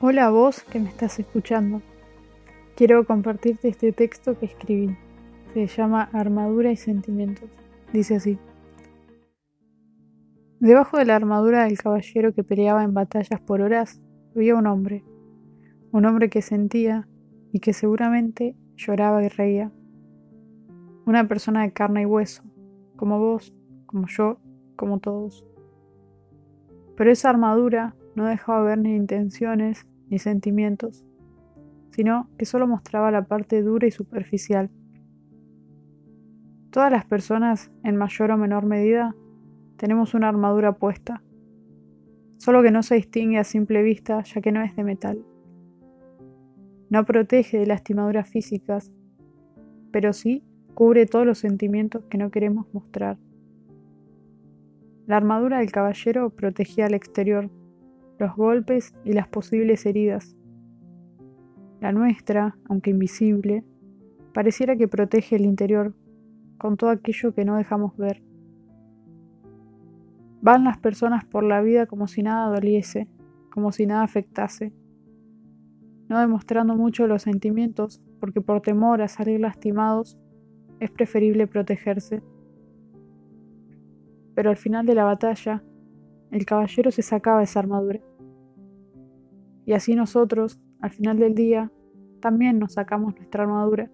Hola vos que me estás escuchando. Quiero compartirte este texto que escribí. Se llama Armadura y Sentimientos. Dice así. Debajo de la armadura del caballero que peleaba en batallas por horas, había un hombre. Un hombre que sentía y que seguramente lloraba y reía. Una persona de carne y hueso, como vos, como yo, como todos. Pero esa armadura no dejaba ver ni intenciones ni sentimientos, sino que solo mostraba la parte dura y superficial. Todas las personas, en mayor o menor medida, tenemos una armadura puesta, solo que no se distingue a simple vista ya que no es de metal. No protege de lastimaduras físicas, pero sí cubre todos los sentimientos que no queremos mostrar. La armadura del caballero protegía al exterior, los golpes y las posibles heridas. La nuestra, aunque invisible, pareciera que protege el interior con todo aquello que no dejamos ver. Van las personas por la vida como si nada doliese, como si nada afectase, no demostrando mucho los sentimientos porque por temor a salir lastimados es preferible protegerse pero al final de la batalla, el caballero se sacaba esa armadura. Y así nosotros, al final del día, también nos sacamos nuestra armadura.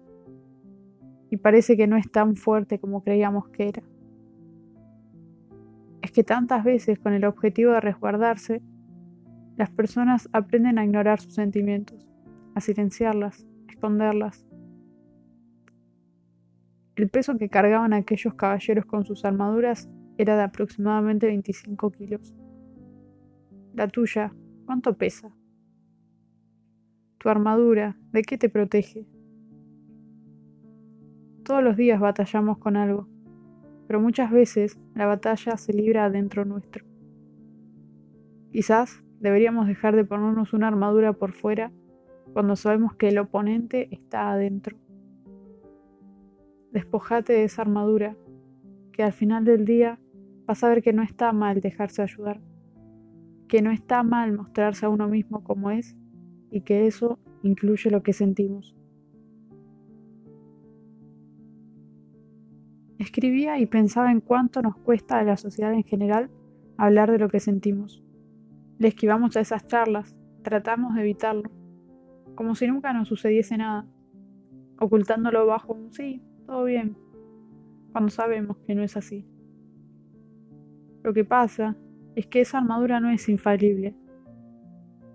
Y parece que no es tan fuerte como creíamos que era. Es que tantas veces con el objetivo de resguardarse, las personas aprenden a ignorar sus sentimientos, a silenciarlas, a esconderlas. El peso que cargaban aquellos caballeros con sus armaduras era de aproximadamente 25 kilos. La tuya, ¿cuánto pesa? Tu armadura, ¿de qué te protege? Todos los días batallamos con algo, pero muchas veces la batalla se libra adentro nuestro. Quizás deberíamos dejar de ponernos una armadura por fuera cuando sabemos que el oponente está adentro. Despojate de esa armadura, que al final del día vas a ver que no está mal dejarse ayudar, que no está mal mostrarse a uno mismo como es y que eso incluye lo que sentimos. Escribía y pensaba en cuánto nos cuesta a la sociedad en general hablar de lo que sentimos. Le esquivamos a esas charlas, tratamos de evitarlo, como si nunca nos sucediese nada, ocultándolo bajo un sí, todo bien, cuando sabemos que no es así. Lo que pasa es que esa armadura no es infalible.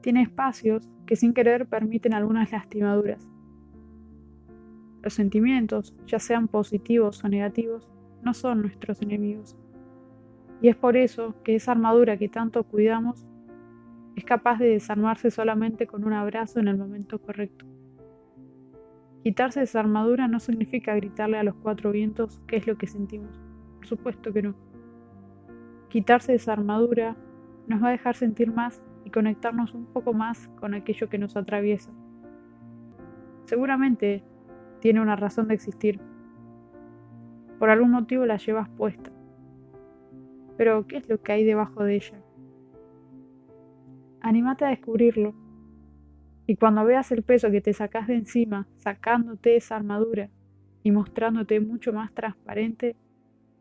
Tiene espacios que sin querer permiten algunas lastimaduras. Los sentimientos, ya sean positivos o negativos, no son nuestros enemigos. Y es por eso que esa armadura que tanto cuidamos es capaz de desarmarse solamente con un abrazo en el momento correcto. Quitarse esa armadura no significa gritarle a los cuatro vientos qué es lo que sentimos. Por supuesto que no. Quitarse esa armadura nos va a dejar sentir más y conectarnos un poco más con aquello que nos atraviesa. Seguramente tiene una razón de existir. Por algún motivo la llevas puesta. Pero, ¿qué es lo que hay debajo de ella? Anímate a descubrirlo. Y cuando veas el peso que te sacas de encima, sacándote esa armadura y mostrándote mucho más transparente,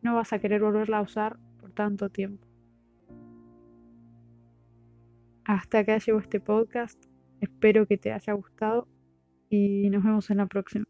no vas a querer volverla a usar tanto tiempo. Hasta acá llegó este podcast. Espero que te haya gustado y nos vemos en la próxima.